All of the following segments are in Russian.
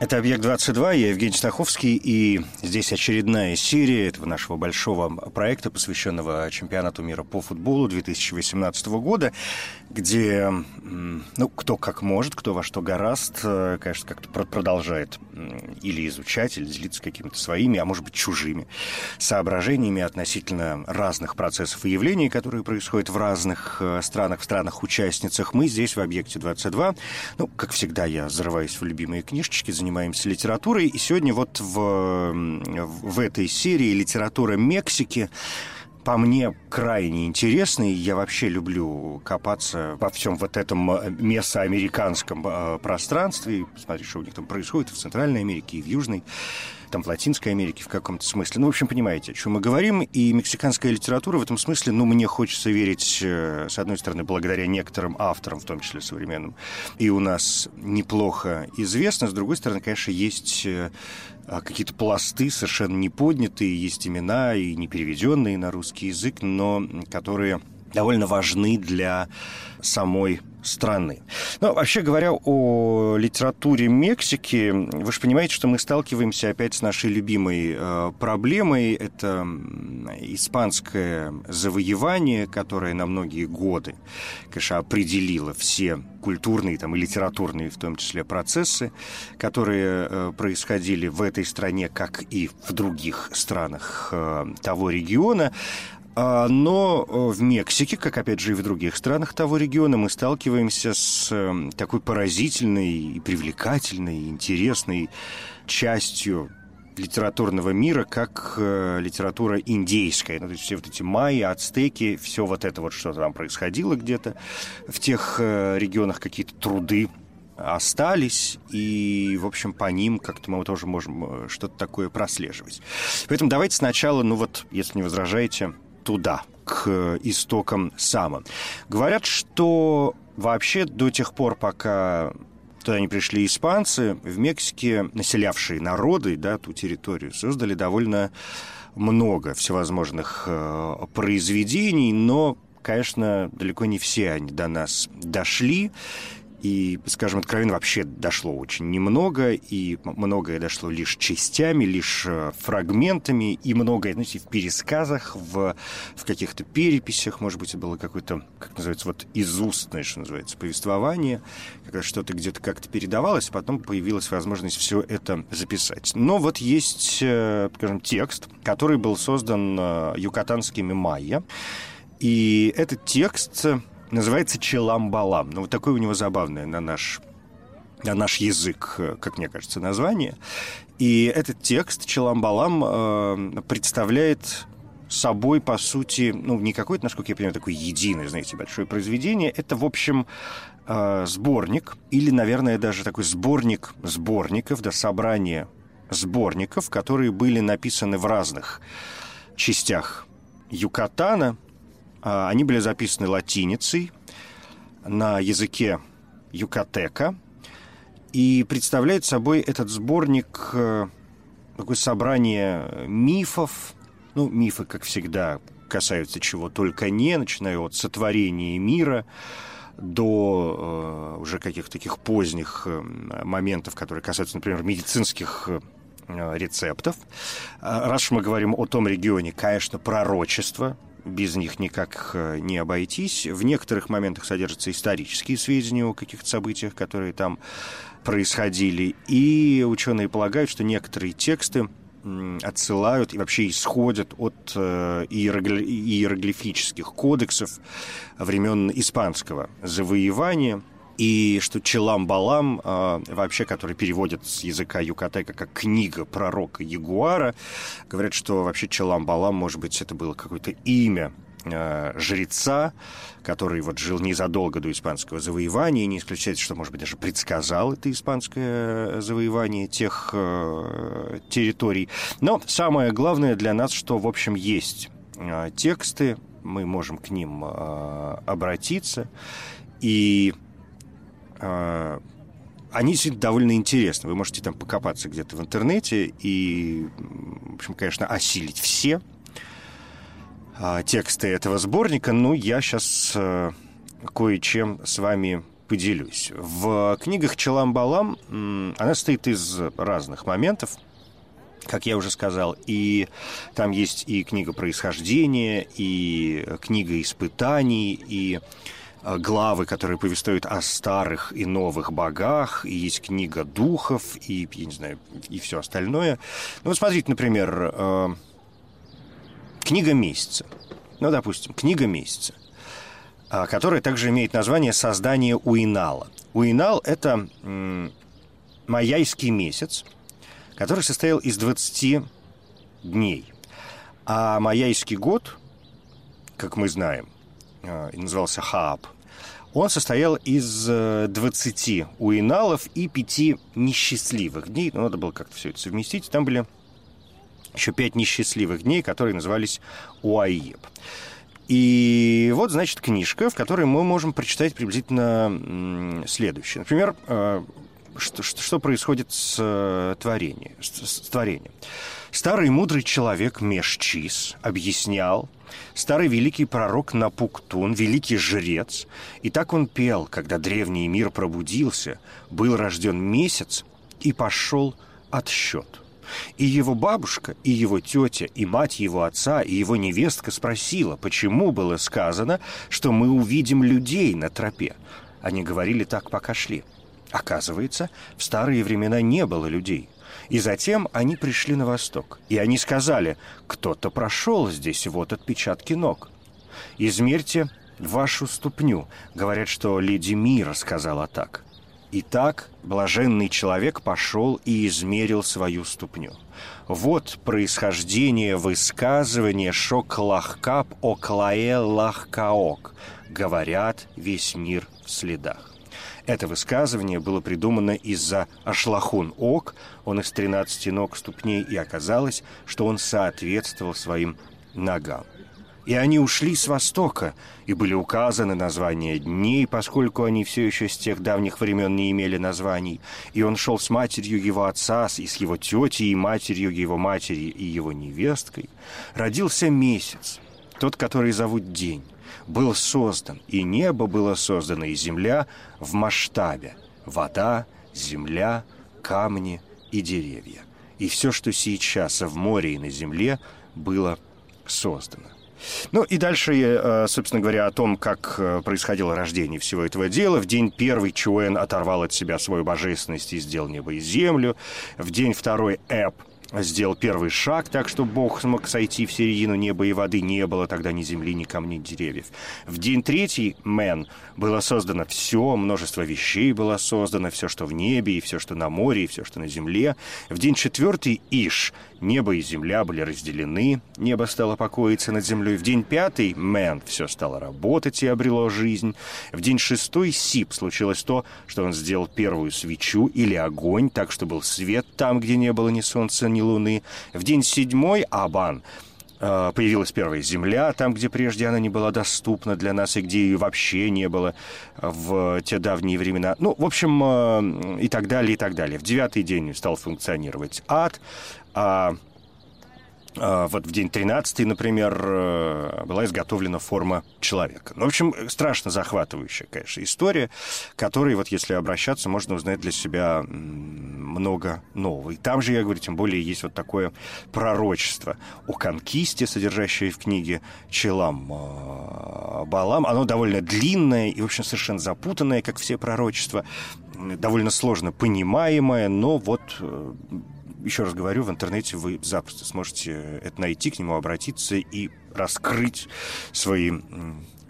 Это «Объект-22», я Евгений Стаховский, и здесь очередная серия этого нашего большого проекта, посвященного чемпионату мира по футболу 2018 года, где, ну, кто как может, кто во что гораст, э, конечно, как-то продолжает или изучать, или делиться какими-то своими, а может быть, чужими соображениями относительно разных процессов и явлений, которые происходят в разных э, странах, в странах-участницах. Мы здесь, в «Объекте-22», ну, как всегда, я зарываюсь в любимые книжечки, занимаемся литературой. И сегодня вот в, в этой серии «Литература Мексики» по мне крайне интересный. Я вообще люблю копаться во всем вот этом э, месоамериканском э, пространстве, смотреть, что у них там происходит в Центральной Америке и в Южной там, в Латинской Америке в каком-то смысле. Ну, в общем, понимаете, о чем мы говорим. И мексиканская литература в этом смысле, ну, мне хочется верить, э, с одной стороны, благодаря некоторым авторам, в том числе современным, и у нас неплохо известно. С другой стороны, конечно, есть э, а, какие-то пласты совершенно не поднятые, есть имена и не переведенные на русский язык, но которые довольно важны для самой страны. Но вообще говоря о литературе Мексики, вы же понимаете, что мы сталкиваемся опять с нашей любимой э, проблемой. Это испанское завоевание, которое на многие годы, конечно, определило все культурные там, и литературные в том числе процессы, которые э, происходили в этой стране, как и в других странах э, того региона. А, но э, в Мексике, как опять же и в других странах того региона, мы сталкиваемся с эм, такой поразительной и привлекательной, и интересной частью литературного мира, как э, литература индейская. Ну, то есть все вот эти майи, ацтеки, все вот это вот, что там происходило где-то в тех э, регионах, какие-то труды остались, и, в общем, по ним как-то мы тоже можем э, что-то такое прослеживать. Поэтому давайте сначала, ну вот, если не возражаете, туда, к истокам Сама. Говорят, что вообще до тех пор, пока туда не пришли испанцы, в Мексике населявшие народы, да, ту территорию, создали довольно много всевозможных э, произведений, но конечно, далеко не все они до нас дошли. И, скажем, откровенно, вообще дошло очень немного, и многое дошло лишь частями, лишь э, фрагментами, и многое, знаете, в пересказах, в, в каких-то переписях, может быть, было какое-то, как называется, вот изустное, что называется, повествование, когда что-то где-то как-то передавалось, а потом появилась возможность все это записать. Но вот есть, э, скажем, текст, который был создан э, юкатанскими майя, и этот текст Называется «Челам-балам». Ну, вот такое у него забавное на наш на наш язык, как мне кажется, название. И этот текст «Челам-балам» э, представляет собой, по сути, ну, не какое-то, насколько я понимаю, такое единое, знаете, большое произведение. Это, в общем, э, сборник, или, наверное, даже такой сборник сборников, да, собрание сборников, которые были написаны в разных частях Юкатана, они были записаны латиницей на языке юкатека и представляет собой этот сборник э, такое собрание мифов. Ну, мифы, как всегда, касаются чего только не, начиная от сотворения мира до э, уже каких-то таких поздних э, моментов, которые касаются, например, медицинских э, рецептов. А, раз мы говорим о том регионе, конечно, пророчество, без них никак э, не обойтись. В некоторых моментах содержатся исторические сведения о каких-то событиях, которые там происходили. И ученые полагают, что некоторые тексты отсылают и вообще исходят от э, иероглифических кодексов времен испанского завоевания – и что Челам-Балам, э, вообще, который переводят с языка юкатека как «книга пророка Ягуара», говорят, что вообще Челам-Балам, может быть, это было какое-то имя э, жреца, который вот жил незадолго до испанского завоевания, и не исключается, что, может быть, даже предсказал это испанское завоевание тех э, территорий. Но самое главное для нас, что, в общем, есть э, тексты, мы можем к ним э, обратиться, и они действительно довольно интересны. Вы можете там покопаться где-то в интернете и, в общем, конечно, осилить все а, тексты этого сборника. Ну, я сейчас э, кое-чем с вами поделюсь. В книгах Челам-Балам она состоит из разных моментов, как я уже сказал, и там есть и книга происхождения, и книга испытаний, и главы, которые повествуют о старых и новых богах, и есть книга духов, и, я не знаю, и все остальное. Ну, вот смотрите, например, э, книга месяца. Ну, допустим, книга месяца, э, которая также имеет название «Создание Уинала». Уинал – это майяйский месяц, который состоял из 20 дней. А майяйский год, как мы знаем, Э, и назывался Хааб, он состоял из 20 э, уиналов и 5 несчастливых дней. Ну, надо было как-то все это совместить. Там были еще 5 несчастливых дней, которые назывались Уаиеб. И вот, значит, книжка, в которой мы можем прочитать приблизительно следующее. Например, э, что, что происходит с творением, с, с творением. Старый мудрый человек Мешчис объяснял, старый великий пророк Напуктун, великий жрец, и так он пел, когда древний мир пробудился, был рожден месяц и пошел отсчет. И его бабушка, и его тетя, и мать его отца, и его невестка спросила, почему было сказано, что мы увидим людей на тропе. Они говорили так, пока шли. Оказывается, в старые времена не было людей – и затем они пришли на восток. И они сказали, кто-то прошел здесь, вот отпечатки ног. Измерьте вашу ступню. Говорят, что леди Мира сказала так. Итак, блаженный человек пошел и измерил свою ступню. Вот происхождение высказывания «шок-лахкап оклае лахкаок» говорят весь мир в следах. Это высказывание было придумано из-за Ашлахун-Ок, он из 13 ног ступней, и оказалось, что он соответствовал своим ногам. И они ушли с востока, и были указаны названия дней, поскольку они все еще с тех давних времен не имели названий. И он шел с матерью его отца, и с его тетей, и матерью его матери, и его невесткой. Родился месяц, тот, который зовут день был создан, и небо было создано, и земля в масштабе. Вода, земля, камни и деревья. И все, что сейчас в море и на земле, было создано. Ну и дальше, э, собственно говоря, о том, как э, происходило рождение всего этого дела. В день первый Чуэн оторвал от себя свою божественность и сделал небо и землю. В день второй Эп сделал первый шаг, так что Бог смог сойти в середину неба и воды. Не было тогда ни земли, ни камней, ни деревьев. В день третий, Мэн, было создано все, множество вещей было создано, все, что в небе, и все, что на море, и все, что на земле. В день четвертый, Иш, небо и земля были разделены, небо стало покоиться над землей. В день пятый, Мэн, все стало работать и обрело жизнь. В день шестой, Сип, случилось то, что он сделал первую свечу или огонь, так что был свет там, где не было ни солнца, ни луны. В день седьмой, Абан, э, появилась первая земля, там, где прежде она не была доступна для нас, и где ее вообще не было в те давние времена. Ну, в общем, э, и так далее, и так далее. В девятый день стал функционировать ад, а, вот в день 13, например, э, была изготовлена форма человека. Ну, в общем, страшно захватывающая, конечно, история, которой, вот если обращаться, можно узнать для себя много нового. И там же, я говорю, тем более есть вот такое пророчество о конкисте, содержащее в книге Челам э, Балам. Оно довольно длинное и, в общем, совершенно запутанное, как все пророчества, довольно сложно понимаемое, но вот э, еще раз говорю, в интернете вы запросто сможете это найти, к нему обратиться и раскрыть свои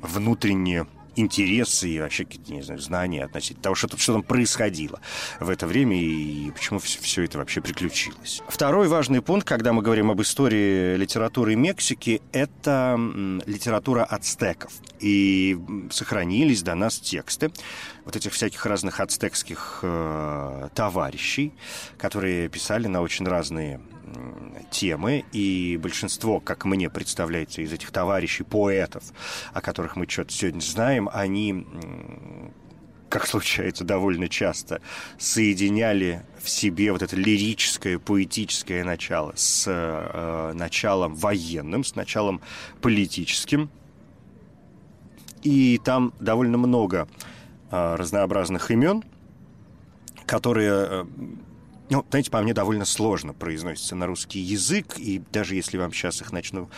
внутренние интересы и вообще какие-то, не знаю, знания относительно того, что, что там происходило в это время и почему все, все это вообще приключилось. Второй важный пункт, когда мы говорим об истории литературы Мексики, это литература ацтеков. И сохранились до нас тексты вот этих всяких разных ацтекских э, товарищей, которые писали на очень разные темы, и большинство, как мне представляется, из этих товарищей, поэтов, о которых мы что-то сегодня знаем, они как случается довольно часто, соединяли в себе вот это лирическое, поэтическое начало с э, началом военным, с началом политическим. И там довольно много э, разнообразных имен, которые э, ну, знаете, по мне довольно сложно произносится на русский язык, и даже если вам сейчас их начну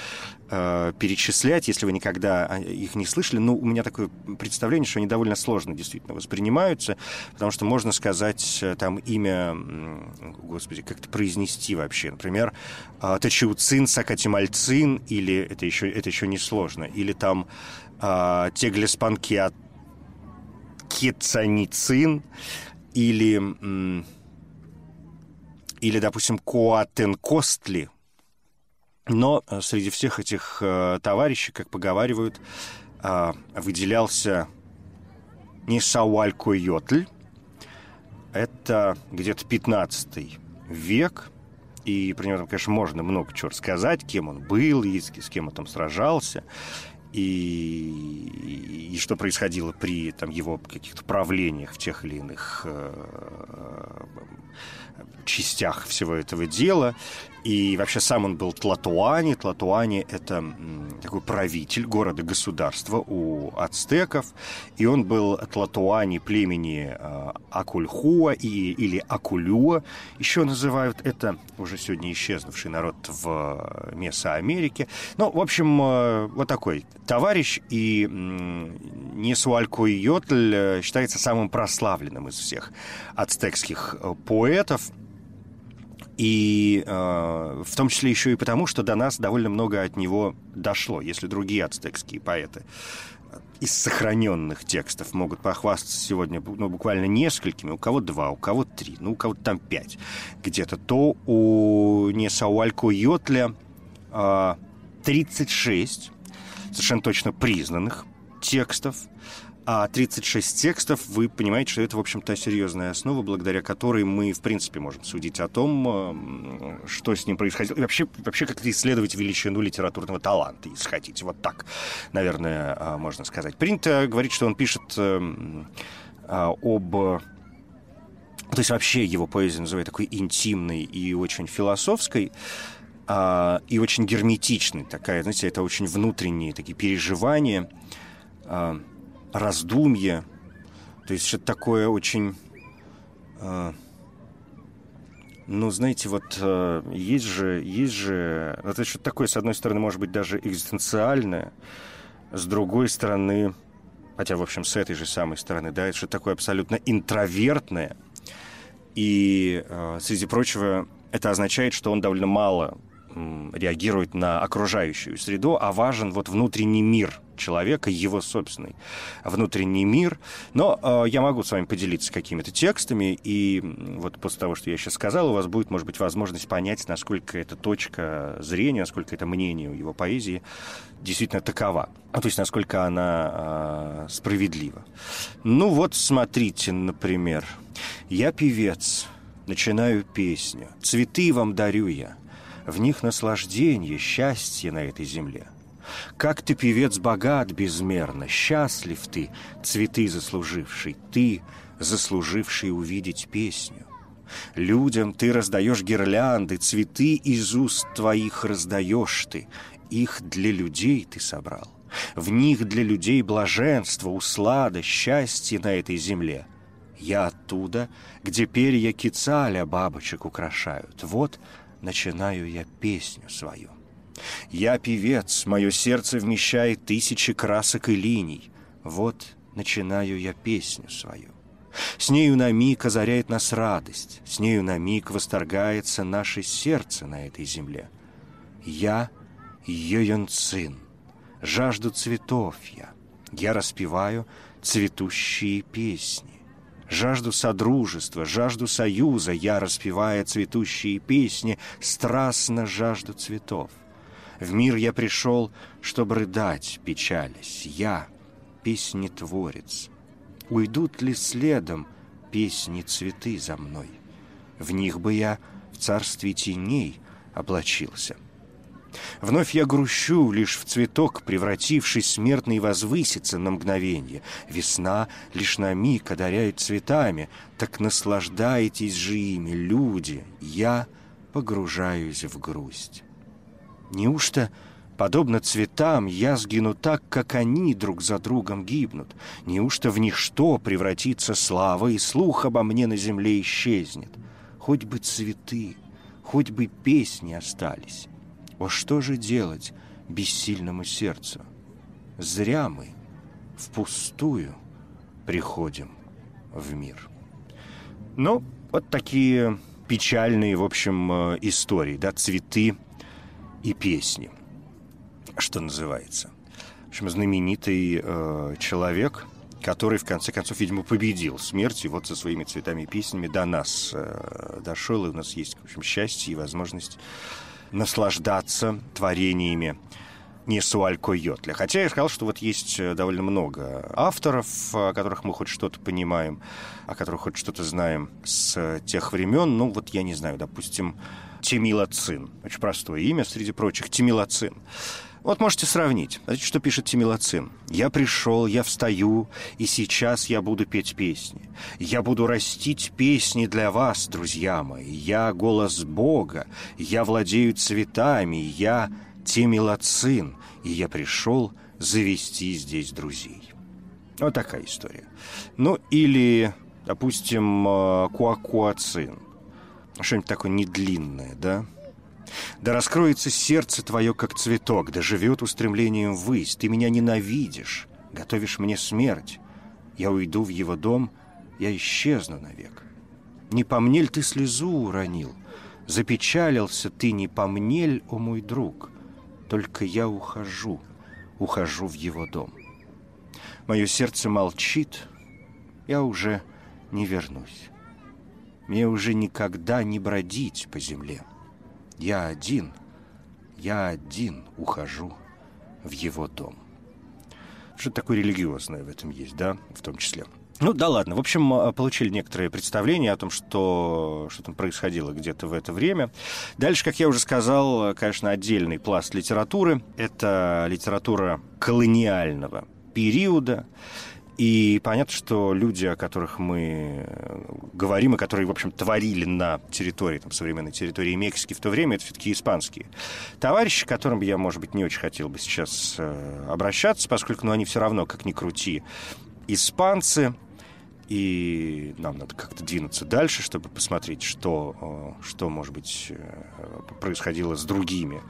э, перечислять, если вы никогда а, их не слышали, ну, у меня такое представление, что они довольно сложно действительно воспринимаются, потому что можно сказать э, там имя, господи, как это произнести вообще, например, э, Тачиуцин, Сакатимальцин, или это еще, это еще не сложно, или там э, Теглеспанкиат Кецаницин, или или, допустим, Коатенкостли. Но э, среди всех этих э, товарищей, как поговаривают, э, выделялся не Сауалькойотль, это где-то 15 век, и про него, конечно, можно много чего рассказать, кем он был, и с кем он там сражался и, и что происходило при там, его каких-то правлениях в тех или иных э, частях всего этого дела. И вообще сам он был Тлатуани. Тлатуани – это такой правитель города-государства у ацтеков. И он был Тлатуани племени э, Акульхуа и, или Акулюа. Еще называют это уже сегодня исчезнувший народ в Месоамерике. Ну, в общем, э, вот такой товарищ. И Несуалькуйотль э, считается самым прославленным из всех ацтекских поэтов. И э, в том числе еще и потому, что до нас довольно много от него дошло. Если другие ацтекские поэты из сохраненных текстов могут похвастаться сегодня ну, буквально несколькими, у кого два, у кого три, ну, у кого-то там пять где-то, то у Несауалько Йотля э, 36 совершенно точно признанных текстов, а 36 текстов, вы понимаете, что это, в общем-то, серьезная основа, благодаря которой мы, в принципе, можем судить о том, что с ним происходило. И вообще, вообще как-то исследовать величину литературного таланта, если хотите. Вот так, наверное, э, можно сказать. Принято говорить, что он пишет э, об то есть вообще его поэзия называют такой интимной и очень философской, и очень герметичной такая, знаете, это очень внутренние такие переживания, раздумье, то есть что-то такое очень... Э, ну, знаете, вот э, есть же, есть же... Это что-то такое, с одной стороны, может быть, даже экзистенциальное, с другой стороны, хотя, в общем, с этой же самой стороны, да, это что-то такое абсолютно интровертное. И, э, среди прочего, это означает, что он довольно мало реагирует на окружающую среду, а важен вот внутренний мир человека, его собственный внутренний мир. Но э, я могу с вами поделиться какими-то текстами, и вот после того, что я сейчас сказал, у вас будет, может быть, возможность понять, насколько эта точка зрения, насколько это мнение у его поэзии действительно такова. Ну, то есть, насколько она э, справедлива. Ну вот, смотрите, например, «Я певец, начинаю песню, цветы вам дарю я, в них наслаждение, счастье на этой земле. Как ты, певец, богат безмерно, счастлив ты, цветы заслуживший, ты, заслуживший увидеть песню. Людям ты раздаешь гирлянды, цветы из уст твоих раздаешь ты, их для людей ты собрал. В них для людей блаженство, услада, счастье на этой земле. Я оттуда, где перья кицаля бабочек украшают. Вот начинаю я песню свою. Я певец, мое сердце вмещает тысячи красок и линий. Вот начинаю я песню свою. С нею на миг озаряет нас радость, с нею на миг восторгается наше сердце на этой земле. Я Йоянцин, жажду цветов я, Я распеваю цветущие песни. Жажду содружества, жажду союза я, распевая цветущие песни, страстно жажду цветов. В мир я пришел, чтобы рыдать, печалясь. Я — песнетворец. Уйдут ли следом песни цветы за мной? В них бы я в царстве теней облачился — Вновь я грущу, лишь в цветок, превратившись, смертный возвысится на мгновенье. Весна лишь на миг одаряет цветами, так наслаждайтесь же ими, люди. Я погружаюсь в грусть. Неужто, подобно цветам, я сгину так, как они друг за другом гибнут? Неужто в них что превратится слава, и слух обо мне на земле исчезнет? Хоть бы цветы, хоть бы песни остались. О, что же делать бессильному сердцу? Зря мы впустую приходим в мир. Ну, вот такие печальные, в общем, э, истории, да, цветы и песни, что называется. В общем, знаменитый э, человек, который, в конце концов, видимо, победил смерть, и вот со своими цветами и песнями до нас э, дошел, и у нас есть, в общем, счастье и возможность наслаждаться творениями не Суалькойотля. Хотя я сказал, что вот есть э, довольно много авторов, о которых мы хоть что-то понимаем, о которых хоть что-то знаем с тех времен. Ну, вот я не знаю, допустим, Тимила Цин. Очень простое имя среди прочих. Тимила Цин. Вот можете сравнить. Знаете, что пишет Тимилоцин? «Я пришел, я встаю, и сейчас я буду петь песни. Я буду растить песни для вас, друзья мои. Я голос Бога, я владею цветами, я Тимилоцин, и я пришел завести здесь друзей». Вот такая история. Ну, или, допустим, э, Куакуацин. Что-нибудь такое недлинное, да? Да раскроется сердце твое, как цветок, да живет устремлением ввысь. Ты меня ненавидишь, готовишь мне смерть. Я уйду в его дом, я исчезну навек. Не по ты слезу уронил? Запечалился ты не по о мой друг? Только я ухожу, ухожу в его дом. Мое сердце молчит, я уже не вернусь. Мне уже никогда не бродить по земле. Я один, я один ухожу в его дом. Что-то такое религиозное в этом есть, да, в том числе. Ну да ладно, в общем, а, получили некоторые представления о том, что, что там происходило где-то в это время. Дальше, как я уже сказал, конечно, отдельный пласт литературы. Это литература колониального периода. И понятно, что люди, о которых мы э, говорим, и которые, в общем, творили на территории, там, современной территории Мексики в то время, это все-таки испанские. Товарищи, к которым я, может быть, не очень хотел бы сейчас э, обращаться, поскольку ну, они все равно, как ни крути, испанцы – и нам надо как-то двинуться дальше, чтобы посмотреть, что, э, что может быть, э, происходило с другими,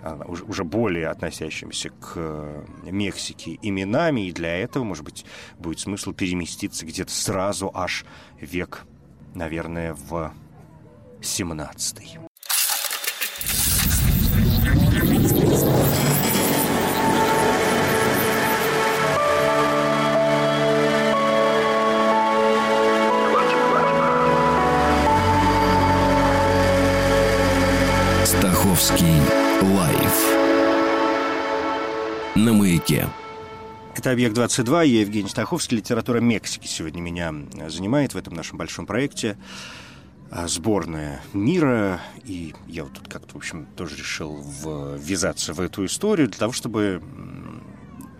а, уже более относящимися к э, Мексике именами. И для этого, может быть, будет смысл переместиться где-то сразу аж век, наверное, в 17 -й. Стаховский лайф на маяке. Это «Объект-22», я Евгений Стаховский. Литература Мексики сегодня меня занимает в этом нашем большом проекте. А, сборная мира. И я вот тут как-то, в общем, тоже решил ввязаться в эту историю для того, чтобы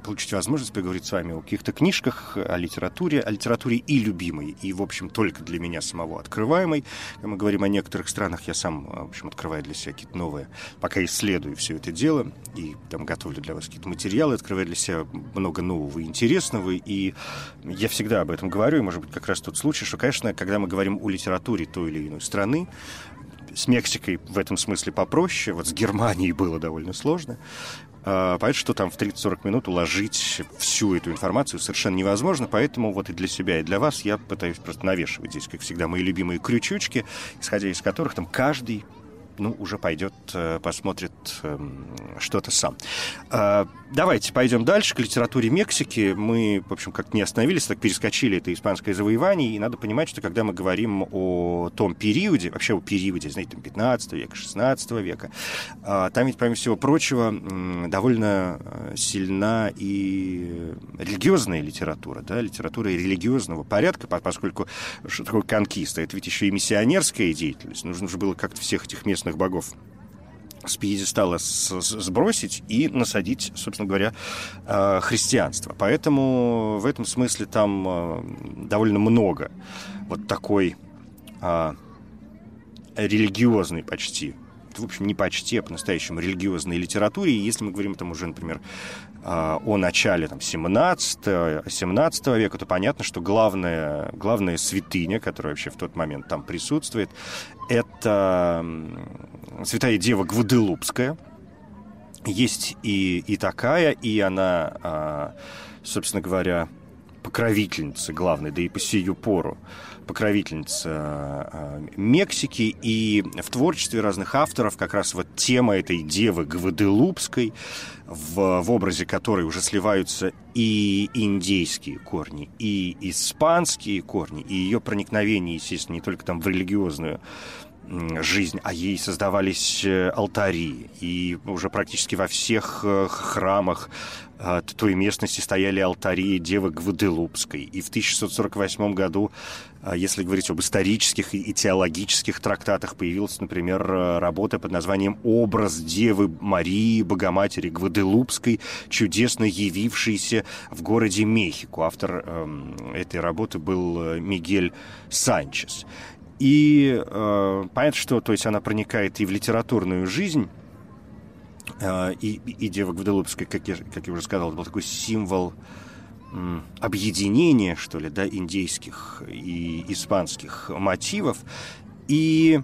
получить возможность поговорить с вами о каких-то книжках, о литературе, о литературе и любимой, и, в общем, только для меня самого открываемой. Мы говорим о некоторых странах, я сам, в общем, открываю для себя какие-то новые, пока исследую все это дело, и там готовлю для вас какие-то материалы, открываю для себя много нового и интересного, и я всегда об этом говорю, и, может быть, как раз тот случай, что, конечно, когда мы говорим о литературе той или иной страны, с Мексикой в этом смысле попроще, вот с Германией было довольно сложно. А, понятно, что там в 30-40 минут уложить всю эту информацию совершенно невозможно, поэтому вот и для себя, и для вас я пытаюсь просто навешивать здесь, как всегда, мои любимые крючочки, исходя из которых там каждый ну, уже пойдет, э, посмотрит эм, что-то сам. А, давайте пойдем дальше к литературе Мексики. Мы, в общем, как не остановились, так перескочили это испанское завоевание, и надо понимать, что когда мы говорим о том периоде, вообще о периоде, знаете, там 15 века, 16 века, а, там ведь, помимо всего прочего, довольно э, сильна и религиозная литература, да, литература религиозного порядка, поскольку что такое конкиста? Это ведь еще и миссионерская деятельность. Нужно же было как-то всех этих местных богов с пьедестала сбросить и насадить, собственно говоря, э, христианство. Поэтому в этом смысле там э, довольно много вот такой а, религиозной почти в общем, не почти, а по-настоящему религиозной литературе. И если мы говорим там уже, например, о начале там, 17, 17 века, то понятно, что главная, главная святыня, которая вообще в тот момент там присутствует, это святая дева Гваделупская. Есть и, и такая, и она, а, собственно говоря, покровительница главной, да и по сию пору покровительница а, Мексики, и в творчестве разных авторов как раз вот тема этой девы Гваделупской, в, в образе которой уже сливаются и индейские корни, и испанские корни, и ее проникновение, естественно, не только там в религиозную жизнь, а ей создавались э, алтари. И уже практически во всех э, храмах э, той местности стояли алтари Девы Гваделупской. И в 1648 году, если говорить об исторических и теологических трактатах, появилась, например, работа под названием «Образ Девы Марии, Богоматери Гваделупской, чудесно явившейся в городе Мехико». Автор э, этой работы был Мигель Санчес. И э, понятно, что то есть она проникает и в литературную жизнь, э, и, и Дева Гваделупская, как я, как я уже сказал, был такой символ э, объединения, что ли, да, индейских и испанских мотивов. И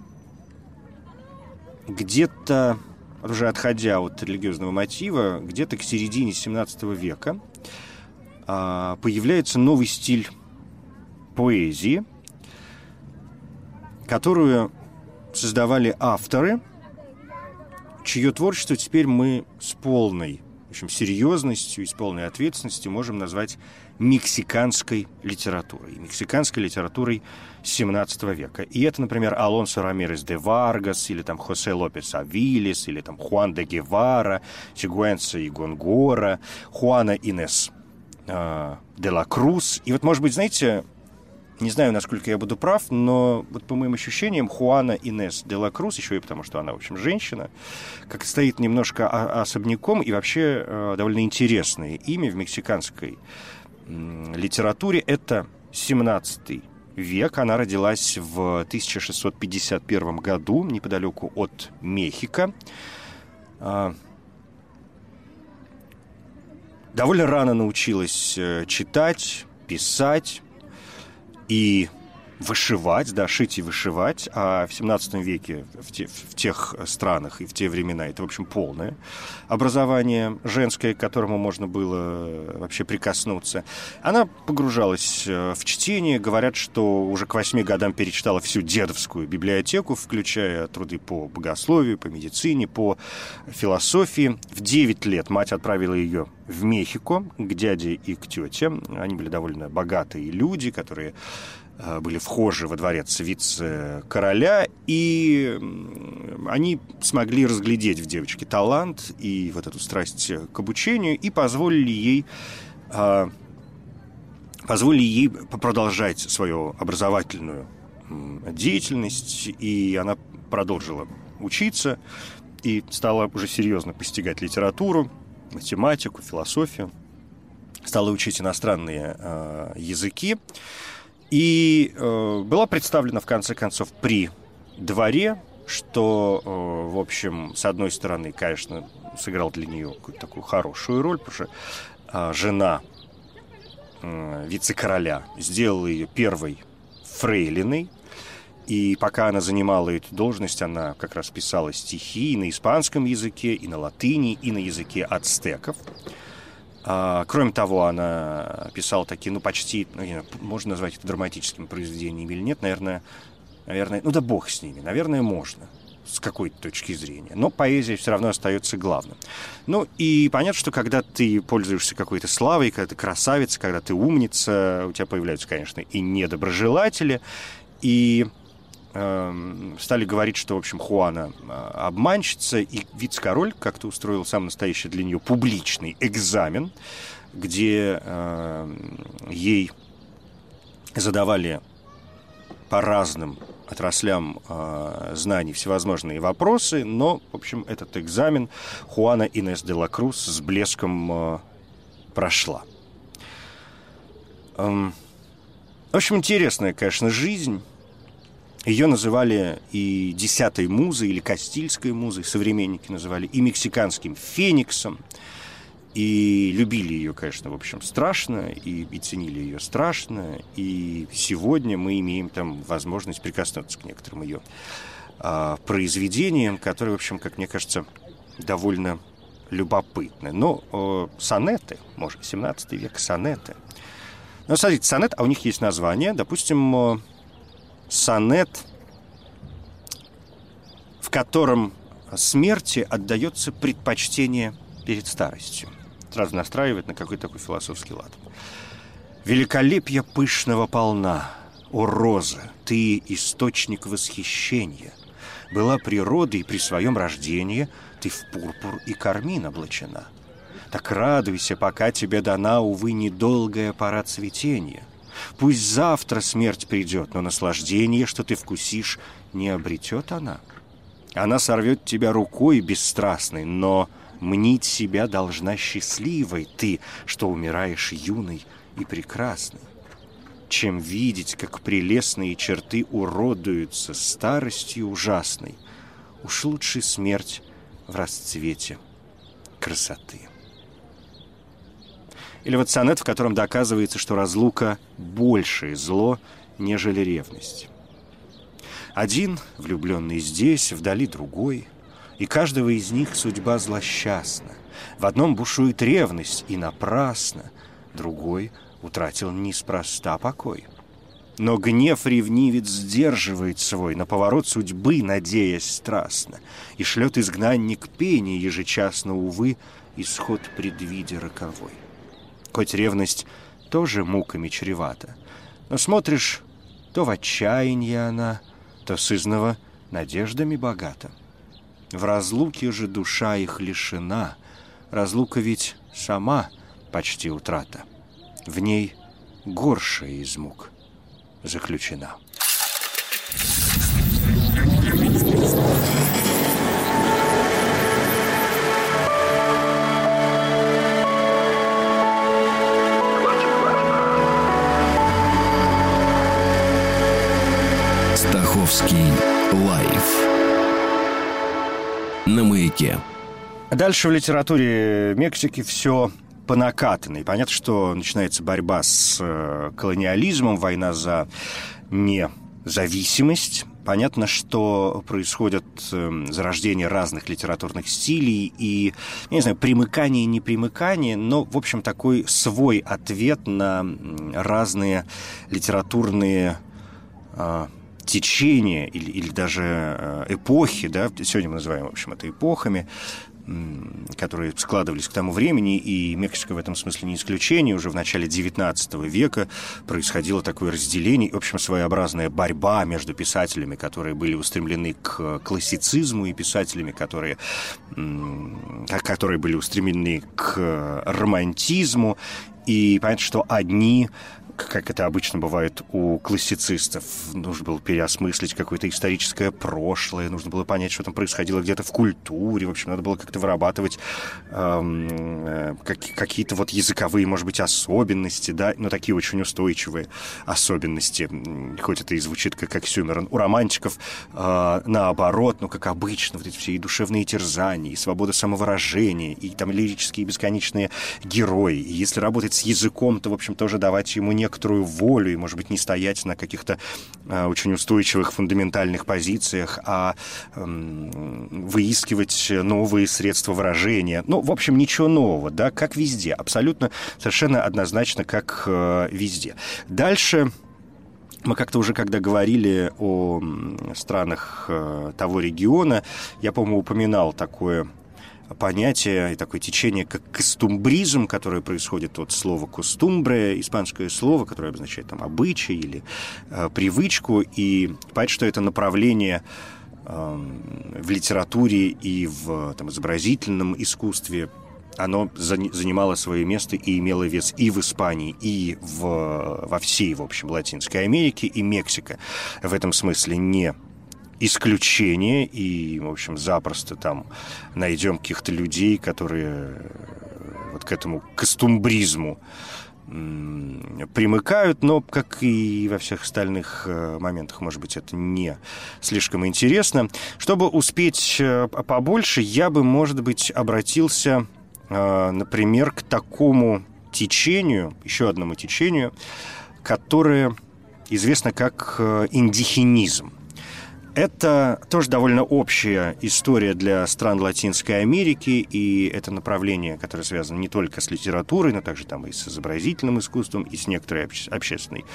где-то, уже отходя от религиозного мотива, где-то к середине 17 века э, появляется новый стиль поэзии – которую создавали авторы, чье творчество теперь мы с полной в общем, серьезностью и с полной ответственностью можем назвать мексиканской литературой. Мексиканской литературой 17 века. И это, например, Алонсо Рамирес де Варгас, или там Хосе Лопес Авилис, или там Хуан де Гевара, Сигуэнса и Гонгора, Хуана Инес э, де ла Круз. И вот, может быть, знаете, не знаю, насколько я буду прав, но вот по моим ощущениям Хуана Инес де ла Круз, еще и потому, что она, в общем, женщина, как стоит немножко особняком и вообще э, довольно интересное имя в мексиканской литературе. Это 17 век. Она родилась в 1651 году неподалеку от Мехико. А, довольно рано научилась э, читать, писать, и вышивать, да, шить и вышивать, а в 17 веке в, те, в тех странах и в те времена это, в общем, полное образование женское, к которому можно было вообще прикоснуться. Она погружалась э, в чтение, говорят, что уже к восьми годам перечитала всю дедовскую библиотеку, включая труды по богословию, по медицине, по философии. В 9 лет мать отправила ее в Мехико к дяде и к тете. Они были довольно богатые люди, которые э, были вхожи во дворец вице-короля, и они смогли разглядеть в девочке талант и вот эту страсть к обучению, и позволили ей э, позволили ей продолжать свою образовательную деятельность, и она продолжила учиться и стала уже серьезно постигать литературу, математику, философию, стала учить иностранные э, языки и э, была представлена в конце концов при дворе, что, э, в общем, с одной стороны, конечно, сыграл для нее какую-то такую хорошую роль, потому что э, жена э, вице-короля сделала ее первой фрейлиной, и пока она занимала эту должность, она как раз писала стихи и на испанском языке, и на латыни, и на языке ацтеков. А, кроме того, она писала такие, ну, почти, ну, знаю, можно назвать это драматическими произведениями или нет, наверное, наверное, ну да бог с ними, наверное, можно с какой-то точки зрения. Но поэзия все равно остается главным. Ну и понятно, что когда ты пользуешься какой-то славой, когда ты красавица, когда ты умница, у тебя появляются, конечно, и недоброжелатели, и стали говорить, что, в общем, Хуана э, обманщица, и вице-король как-то устроил сам настоящий для нее публичный экзамен, где э, ей задавали по разным отраслям э, знаний всевозможные вопросы, но, в общем, этот экзамен Хуана Инес де ла Круз с блеском э, прошла. Эм, в общем, интересная, конечно, жизнь. Ее называли и десятой музой, или Кастильской музой, современники называли, и мексиканским фениксом – и любили ее, конечно, в общем, страшно, и, и ценили ее страшно. И сегодня мы имеем там возможность прикоснуться к некоторым ее а, произведениям, которые, в общем, как мне кажется, довольно любопытны. Но э, сонеты, может, 17 век сонеты. Ну, смотрите, сонет, а у них есть название. Допустим, э, сонет, в котором смерти отдается предпочтение перед старостью сразу настраивает на какой-то такой философский лад. Великолепье пышного полна, о роза, ты источник восхищения. Была природа, и при своем рождении ты в пурпур и кармин облачена. Так радуйся, пока тебе дана, увы, недолгая пора цветения. Пусть завтра смерть придет, но наслаждение, что ты вкусишь, не обретет она. Она сорвет тебя рукой бесстрастной, но Мнить себя должна счастливой ты, что умираешь юной и прекрасной, чем видеть, как прелестные черты уродуются старостью ужасной. Уж лучше смерть в расцвете красоты. Или вот сонет, в котором доказывается, что разлука – большее зло, нежели ревность. Один, влюбленный здесь, вдали другой – и каждого из них судьба злосчастна. В одном бушует ревность, и напрасно, другой утратил неспроста покой. Но гнев ревнивец сдерживает свой, на поворот судьбы надеясь страстно, и шлет изгнанник пение ежечасно, увы, исход предвидя роковой. Хоть ревность тоже муками чревата, но смотришь, то в отчаянии она, то сызнова надеждами богата. В разлуке же душа их лишена. Разлука ведь сама почти утрата. В ней горшая из мук заключена. Стаховский лайф на маяке. Дальше в литературе Мексики все по накатанной. Понятно, что начинается борьба с э, колониализмом, война за независимость. Понятно, что происходит э, зарождение разных литературных стилей и, не знаю, примыкание и непримыкание, но, в общем, такой свой ответ на разные литературные э, течения или, или даже э, эпохи, да, сегодня мы называем, в общем, это эпохами, которые складывались к тому времени, и Мексика в этом смысле не исключение. Уже в начале XIX века происходило такое разделение, в общем, своеобразная борьба между писателями, которые были устремлены к классицизму, и писателями, которые, которые были устремлены к романтизму. И понятно, что одни как это обычно бывает у классицистов. Нужно было переосмыслить какое-то историческое прошлое, нужно было понять, что там происходило где-то в культуре. В общем, надо было как-то вырабатывать эм, э, как, какие-то вот языковые, может быть, особенности, да, но такие очень устойчивые особенности. Хоть это и звучит как оксюмерон. У романтиков э, наоборот, ну, как обычно, вот эти все и душевные терзания, и свобода самовыражения, и там лирические бесконечные герои. И если работать с языком, то, в общем, тоже давать ему не некоторую волю и, может быть, не стоять на каких-то э, очень устойчивых фундаментальных позициях, а э, выискивать новые средства выражения. Ну, в общем, ничего нового, да, как везде, абсолютно совершенно однозначно, как э, везде. Дальше Мы как-то уже, когда говорили о странах э, того региона, я, по-моему, упоминал такое понятие и такое течение, как костумбризм, которое происходит от слова «костумбре», испанское слово, которое обозначает там обычай или э, привычку, и понять, что это направление э, в литературе и в там, изобразительном искусстве. Оно занимало свое место и имело вес и в Испании, и в, во всей, в общем, Латинской Америке, и Мексика. В этом смысле не исключение, и, в общем, запросто там найдем каких-то людей, которые э, вот к этому костумбризму примыкают, но, как и во всех остальных э, моментах, может быть, это не слишком интересно. Чтобы успеть э, побольше, я бы, может быть, обратился, например, к такому течению, еще одному течению, которое известно как индихинизм. Это тоже довольно общая история для стран Латинской Америки, и это направление, которое связано не только с литературой, но также там и с изобразительным искусством, и с некоторой обще- общественной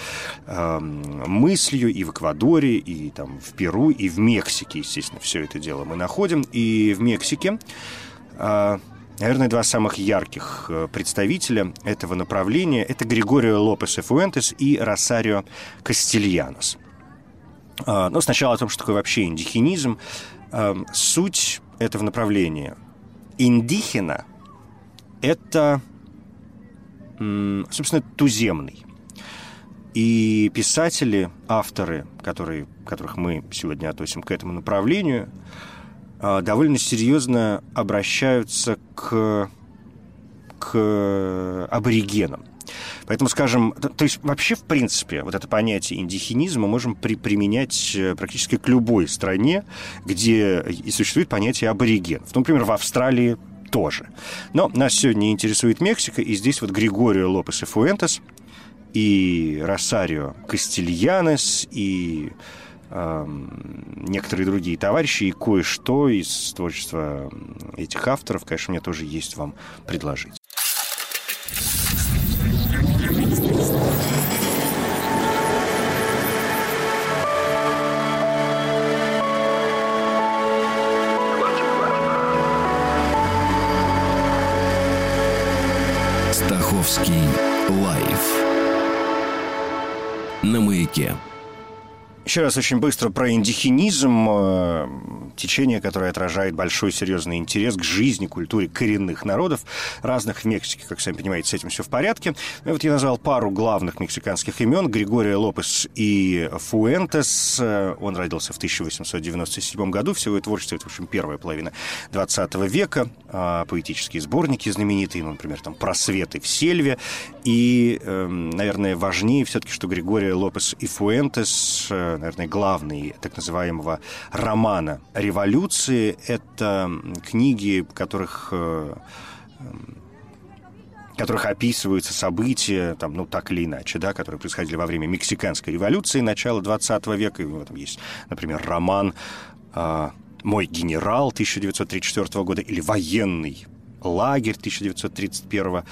э, мыслью и в Эквадоре, и там в Перу, и в Мексике, естественно, все это дело мы находим. И в Мексике э, Наверное, два самых ярких э, представителя этого направления – это Григорио Лопес Фуэнтес и Росарио Кастильянос – Но ну, сначала о том, что такое вообще индихинизм. А, суть этого направления. Индихина – это, собственно, туземный. И писатели, авторы, которые, которых мы сегодня относим к этому направлению, а, довольно серьезно обращаются к, к аборигенам. Поэтому, скажем, то есть вообще, в принципе, вот это понятие индихинизма можем при, применять э, практически к любой стране, где и существует понятие абориген. Ну, например, в Австралии тоже. Но нас сегодня интересует Мексика, и здесь вот Григорио Лопес и Фуэнтес, и Росарио Кастильянес, и некоторые другие товарищи, и кое-что из творчества этих авторов, конечно, мне тоже есть вам предложить. Маяке. Еще раз очень быстро про индихинизм, э, течение, которое отражает большой серьезный интерес к жизни, культуре коренных народов, разных в Мексике, как сами понимаете, с этим все в порядке. И вот я назвал пару главных мексиканских имен, Григория Лопес и Фуэнтес. Э, он родился в 1897 году, всего его творчество, это, в общем, первая половина 20 века, а, поэтические сборники знаменитые, ну, например, там «Просветы в сельве», и, эм, наверное, важнее все-таки, что Григория Лопес и Фуэнтес э, наверное, главный так называемого романа революции. Это книги, которых э, которых описываются события, там, ну, так или иначе, да, которые происходили во время Мексиканской революции начала 20 века. И в этом есть, например, роман э, «Мой генерал» 1934 года или «Военный лагерь 1931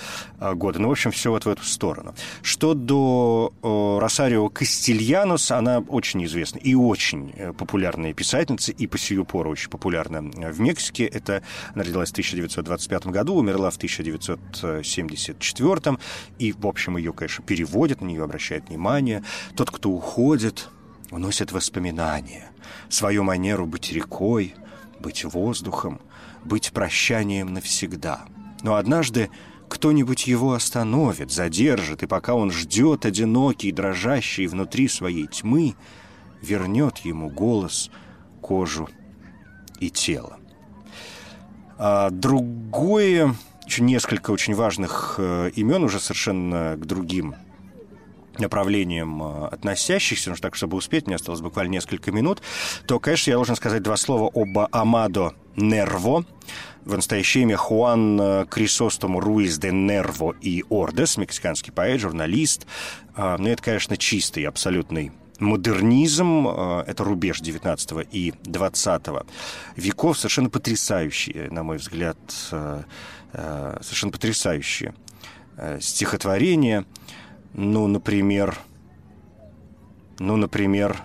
э, года. Ну, в общем, все вот в эту сторону. Что до Росарио Кастильянус, она очень известна и очень э, популярная писательница, и по сию пору очень популярна в Мексике. Это она родилась в 1925 году, умерла в 1974, и, в общем, ее, конечно, переводят, на нее обращают внимание. Тот, кто уходит, уносит воспоминания, свою манеру быть рекой, быть воздухом, быть прощанием навсегда. Но однажды кто-нибудь его остановит, задержит, и пока он ждет, одинокий, дрожащий внутри своей тьмы, вернет ему голос, кожу и тело. А другое, еще несколько очень важных э, имен, уже совершенно к другим направлениям э, относящихся, ну, так, чтобы успеть, мне осталось буквально несколько минут, то, конечно, я должен сказать два слова об Амадо Нерво, в настоящее имя Хуан э, Крисостому Руиз де Нерво и Ордес, мексиканский поэт, журналист. А, Но ну, это, конечно, чистый, абсолютный модернизм, э, это рубеж 19 и 20 веков, совершенно потрясающие, на мой взгляд, совершенно потрясающие стихотворения – ну, например, Ну, например,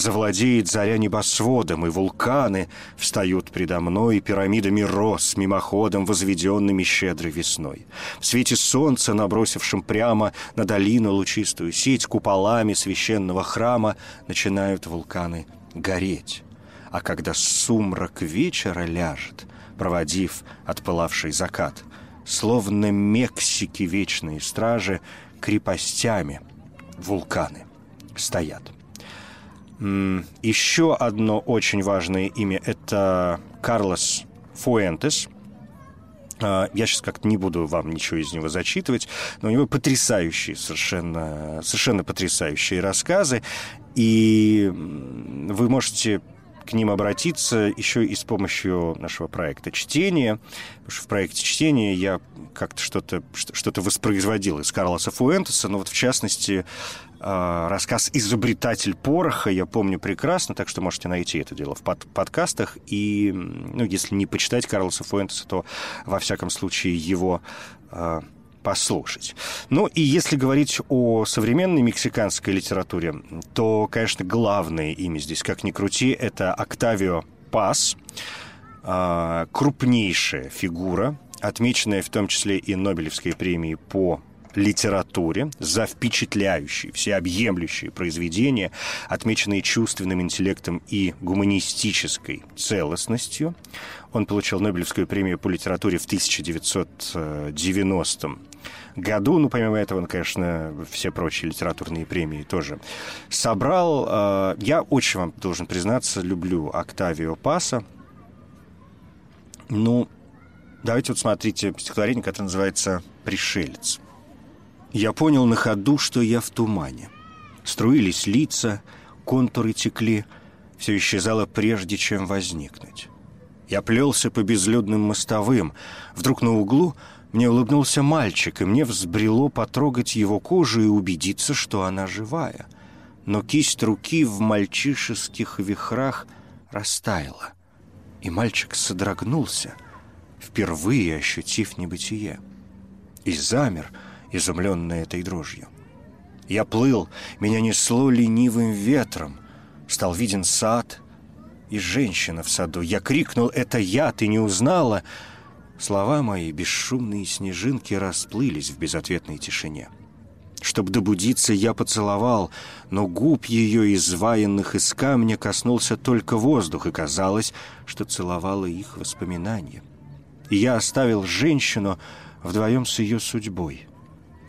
Завладеет заря небосводом, и вулканы встают предо мной пирамидами роз, мимоходом возведенными щедрой весной. В свете солнца, набросившем прямо на долину лучистую сеть, куполами священного храма начинают вулканы гореть. А когда сумрак вечера ляжет, проводив отпылавший закат, словно Мексики вечные стражи крепостями вулканы стоят. Еще одно очень важное имя – это Карлос Фуэнтес. А, я сейчас как-то не буду вам ничего из него зачитывать, но у него потрясающие, совершенно, совершенно потрясающие рассказы. И вы можете к ним обратиться еще и с помощью нашего проекта чтения. Потому что в проекте чтения я как-то что-то что воспроизводил из Карлоса Фуэнтеса, но вот в частности рассказ «Изобретатель пороха» я помню прекрасно, так что можете найти это дело в под подкастах. И, ну, если не почитать Карлоса Фуэнтеса, то, во всяком случае, его э, послушать. Ну, и если говорить о современной мексиканской литературе, то, конечно, главное имя здесь, как ни крути, это Октавио Пас, э, крупнейшая фигура, отмеченная в том числе и Нобелевской премией по литературе за впечатляющие, всеобъемлющие произведения, отмеченные чувственным интеллектом и гуманистической целостностью. Он получил Нобелевскую премию по литературе в 1990 году. Ну, помимо этого, он, конечно, все прочие литературные премии тоже собрал. Э, я очень вам должен признаться, люблю Октавио Паса. Ну, давайте вот смотрите стихотворение, которое называется «Пришелец». Я понял на ходу, что я в тумане. Струились лица, контуры текли, все исчезало прежде, чем возникнуть. Я плелся по безлюдным мостовым. Вдруг на углу мне улыбнулся мальчик, и мне взбрело потрогать его кожу и убедиться, что она живая. Но кисть руки в мальчишеских вихрах растаяла, и мальчик содрогнулся, впервые ощутив небытие. И замер — изумленный этой дрожью. Я плыл, меня несло ленивым ветром. Стал виден сад и женщина в саду. Я крикнул «Это я! Ты не узнала?» Слова мои, бесшумные снежинки, расплылись в безответной тишине. Чтоб добудиться, я поцеловал, но губ ее, изваянных из камня, коснулся только воздух, и казалось, что целовало их воспоминания. И я оставил женщину вдвоем с ее судьбой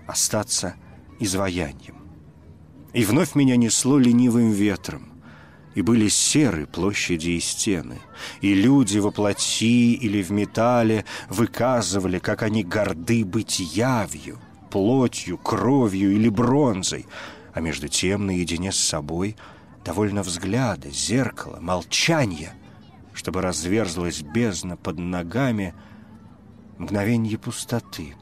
остаться изваянием. И вновь меня несло ленивым ветром, и были серы площади и стены, и люди во плоти или в металле выказывали, как они горды быть явью, плотью, кровью или бронзой, а между тем наедине с собой довольно взгляда, зеркало, молчание, чтобы разверзлась бездна под ногами, мгновенье пустоты,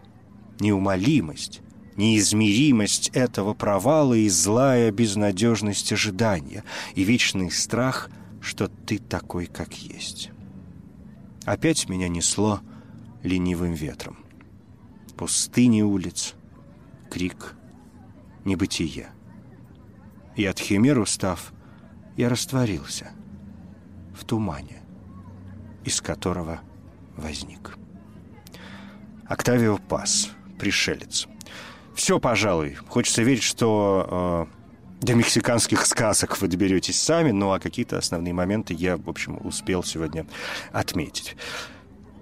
неумолимость, неизмеримость этого провала и злая безнадежность ожидания, и вечный страх, что ты такой, как есть. Опять меня несло ленивым ветром. Пустыни улиц, крик, небытие. И от химер устав, я растворился в тумане, из которого возник. Октавио Пас, пришелец – все, пожалуй. Хочется верить, что э, до мексиканских сказок вы доберетесь сами, ну а какие-то основные моменты я, в общем, успел сегодня отметить.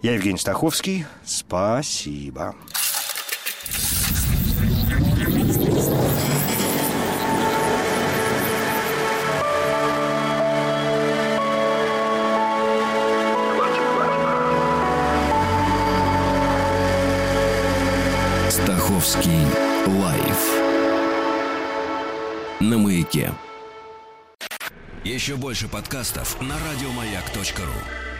Я Евгений Стаховский. Спасибо. Маяке. Еще больше подкастов на радиомаяк.ру.